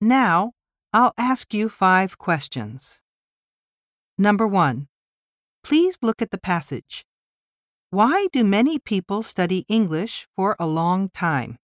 Now, I'll ask you five questions. Number one, please look at the passage. Why do many people study English for a long time?